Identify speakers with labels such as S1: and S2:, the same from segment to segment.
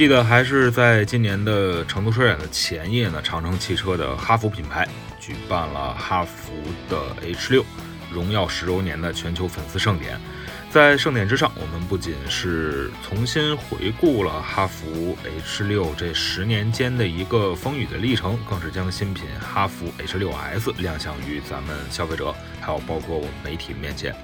S1: 记得还是在今年的成都车展的前夜呢，长城汽车的哈弗品牌举办了哈弗的 H 六荣耀十周年的全球粉丝盛典。在盛典之上，我们不仅是重新回顾了哈弗 H 六这十年间的一个风雨的历程，更是将新品哈弗 H 六 S 亮相于咱们消费者，还有包括我们媒体面前。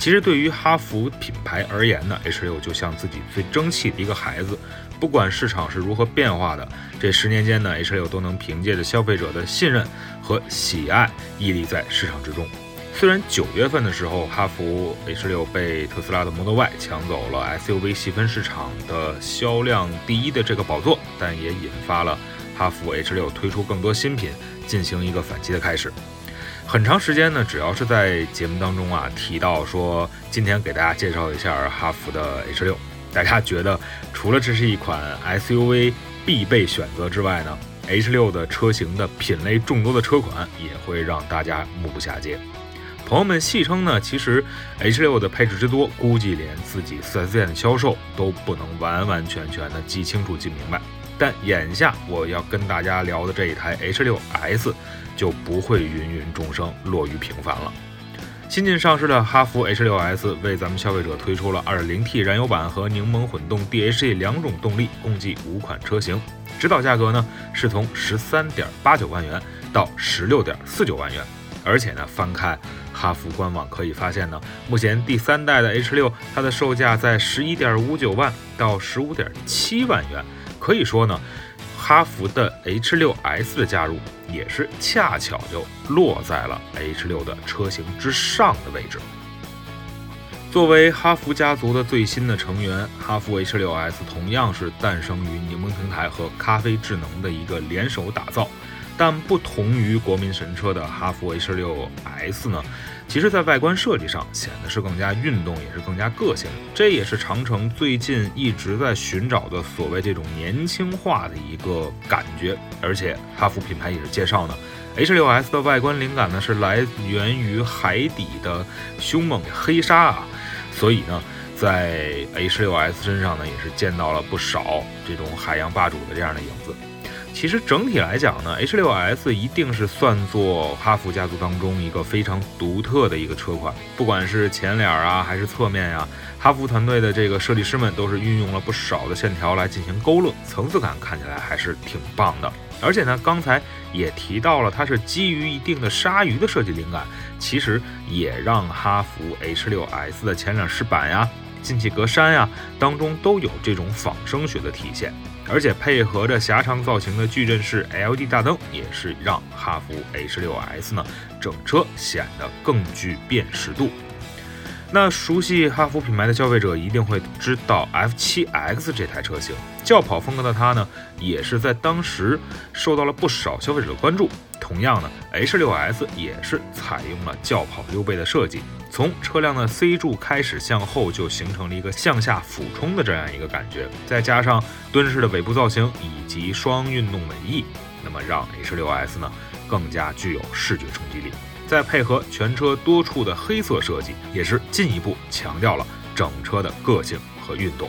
S1: 其实对于哈弗品牌而言呢，H 六就像自己最争气的一个孩子。不管市场是如何变化的，这十年间呢，H 六都能凭借着消费者的信任和喜爱屹立在市场之中。虽然九月份的时候，哈弗 H 六被特斯拉的 Model Y 抢走了 SUV 细分市场的销量第一的这个宝座，但也引发了哈弗 H 六推出更多新品，进行一个反击的开始。很长时间呢，只要是在节目当中啊提到说，今天给大家介绍一下哈弗的 H 六。大家觉得，除了这是一款 SUV 必备选择之外呢，H6 的车型的品类众多的车款也会让大家目不暇接。朋友们戏称呢，其实 H6 的配置之多，估计连自己 4S 店的销售都不能完完全全的记清楚、记明白。但眼下我要跟大家聊的这一台 H6S，就不会芸芸众生、落于平凡了。新近上市的哈弗 H6S 为咱们消费者推出了 2.0T 燃油版和柠檬混动 DHA 两种动力，共计五款车型。指导价格呢是从十三点八九万元到十六点四九万元。而且呢，翻开哈弗官网可以发现呢，目前第三代的 H6 它的售价在十一点五九万到十五点七万元。可以说呢。哈弗的 H6S 的加入，也是恰巧就落在了 H6 的车型之上的位置。作为哈弗家族的最新的成员，哈弗 H6S 同样是诞生于柠檬平台和咖啡智能的一个联手打造。但不同于国民神车的哈弗 H6S 呢，其实在外观设计上显得是更加运动，也是更加个性。这也是长城最近一直在寻找的所谓这种年轻化的一个感觉。而且哈弗品牌也是介绍呢，H6S 的外观灵感呢是来源于海底的凶猛黑鲨啊，所以呢，在 H6S 身上呢也是见到了不少这种海洋霸主的这样的影子。其实整体来讲呢，H6S 一定是算作哈弗家族当中一个非常独特的一个车款。不管是前脸啊，还是侧面呀，哈弗团队的这个设计师们都是运用了不少的线条来进行勾勒，层次感看起来还是挺棒的。而且呢，刚才也提到了，它是基于一定的鲨鱼的设计灵感，其实也让哈弗 H6S 的前脸饰板呀、进气格栅呀当中都有这种仿生学的体现。而且配合着狭长造型的矩阵式 LED 大灯，也是让哈弗 H6S 呢整车显得更具辨识度。那熟悉哈弗品牌的消费者一定会知道 F7X 这台车型，轿跑风格的它呢，也是在当时受到了不少消费者的关注。同样呢，H6S 也是采用了轿跑溜背的设计，从车辆的 C 柱开始向后就形成了一个向下俯冲的这样一个感觉，再加上蹲式的尾部造型以及双运动尾翼，那么让 H6S 呢更加具有视觉冲击力。再配合全车多处的黑色设计，也是进一步强调了整车的个性和运动。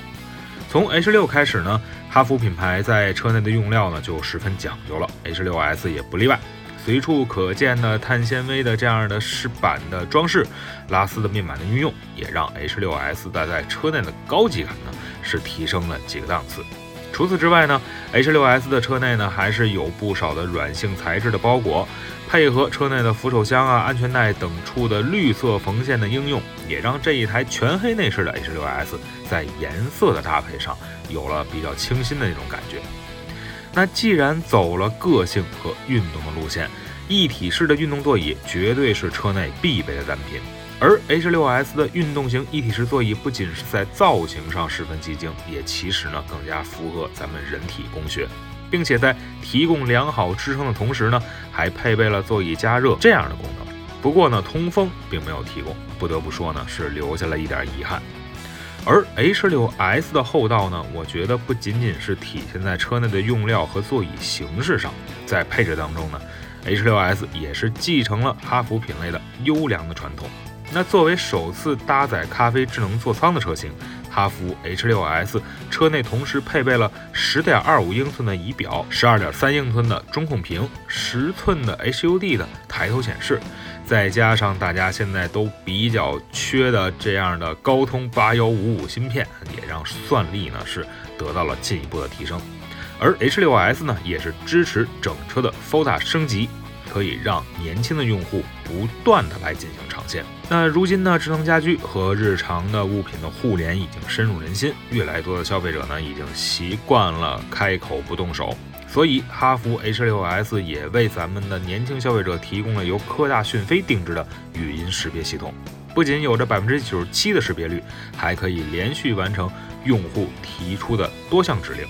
S1: 从 H6 开始呢，哈弗品牌在车内的用料呢就十分讲究了，H6S 也不例外。随处可见的碳纤维的这样的饰板的装饰，拉丝的面板的运用，也让 H6S 的在车内的高级感呢是提升了几个档次。除此之外呢，H6S 的车内呢还是有不少的软性材质的包裹，配合车内的扶手箱啊、安全带等处的绿色缝线的应用，也让这一台全黑内饰的 H6S 在颜色的搭配上有了比较清新的那种感觉。那既然走了个性和运动的路线，一体式的运动座椅绝对是车内必备的单品。而 H 六 S 的运动型一体式座椅不仅是在造型上十分激进，也其实呢更加符合咱们人体工学，并且在提供良好支撑的同时呢，还配备了座椅加热这样的功能。不过呢，通风并没有提供，不得不说呢，是留下了一点遗憾。而 H 六 S 的厚道呢，我觉得不仅仅是体现在车内的用料和座椅形式上，在配置当中呢 H 六 S 也是继承了哈弗品类的优良的传统。那作为首次搭载咖啡智能座舱的车型，哈弗 H6S 车内同时配备了10.25英寸的仪表、12.3英寸的中控屏、十寸的 HUD 的抬头显示。再加上大家现在都比较缺的这样的高通八幺五五芯片，也让算力呢是得到了进一步的提升。而 H6S 呢也是支持整车的 FOTA 升级，可以让年轻的用户不断的来进行尝鲜。那如今呢，智能家居和日常的物品的互联已经深入人心，越来越多的消费者呢已经习惯了开口不动手。所以，哈弗 H6S 也为咱们的年轻消费者提供了由科大讯飞定制的语音识别系统，不仅有着百分之九十七的识别率，还可以连续完成用户提出的多项指令。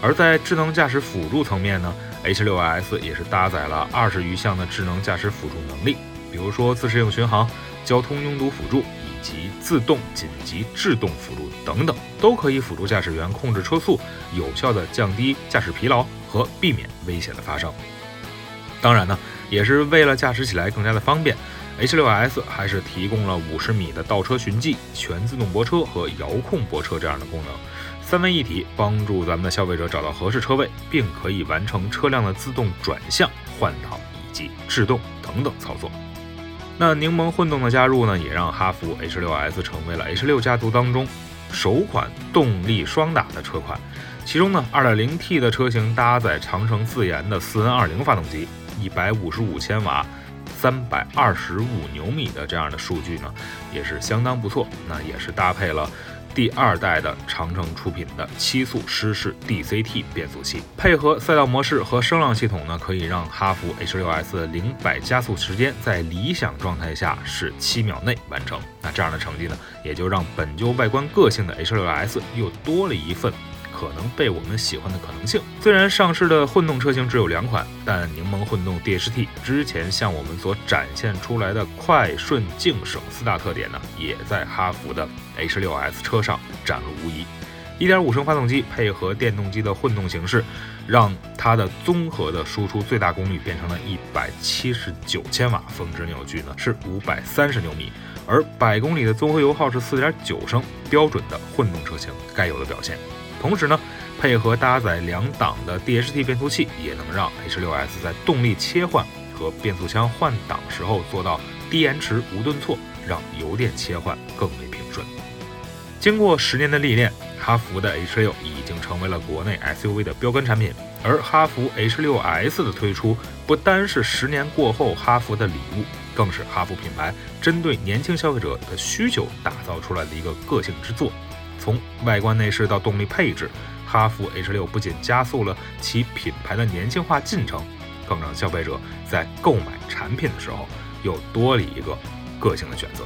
S1: 而在智能驾驶辅助层面呢，H6S 也是搭载了二十余项的智能驾驶辅助能力，比如说自适应巡航、交通拥堵辅助以。及自动、紧急、制动辅助等等，都可以辅助驾驶员控制车速，有效的降低驾驶疲劳和避免危险的发生。当然呢，也是为了驾驶起来更加的方便，H6S 还是提供了五十米的倒车寻迹、全自动泊车和遥控泊车这样的功能，三位一体，帮助咱们的消费者找到合适车位，并可以完成车辆的自动转向、换挡以及制动等等操作。那柠檬混动的加入呢，也让哈弗 H6S 成为了 H6 家族当中首款动力双打的车款。其中呢，2.0T 的车型搭载长城自研的 4N20 发动机，155千瓦，325牛米的这样的数据呢，也是相当不错。那也是搭配了。第二代的长城出品的七速湿式 DCT 变速器，配合赛道模式和声浪系统呢，可以让哈弗 H6S 的零百加速时间在理想状态下是七秒内完成。那这样的成绩呢，也就让本就外观个性的 H6S 又多了一份。可能被我们喜欢的可能性。虽然上市的混动车型只有两款，但柠檬混动 DHT 之前向我们所展现出来的快、顺、静、省四大特点呢，也在哈弗的 H6S 车上展露无遗。1.5升发动机配合电动机的混动形式，让它的综合的输出最大功率变成了179千瓦，峰值扭矩呢是530牛米，而百公里的综合油耗是4.9升，标准的混动车型该有的表现。同时呢，配合搭载两档的 DHT 变速器，也能让 H6S 在动力切换和变速箱换挡时候做到低延迟、无顿挫，让油电切换更为平顺。经过十年的历练，哈弗的 H6 已经成为了国内 SUV 的标杆产品。而哈弗 H6S 的推出，不单是十年过后哈弗的礼物，更是哈弗品牌针对年轻消费者的需求打造出来的一个个性之作。从外观内饰到动力配置，哈弗 H 六不仅加速了其品牌的年轻化进程，更让消费者在购买产品的时候又多了一个个性的选择。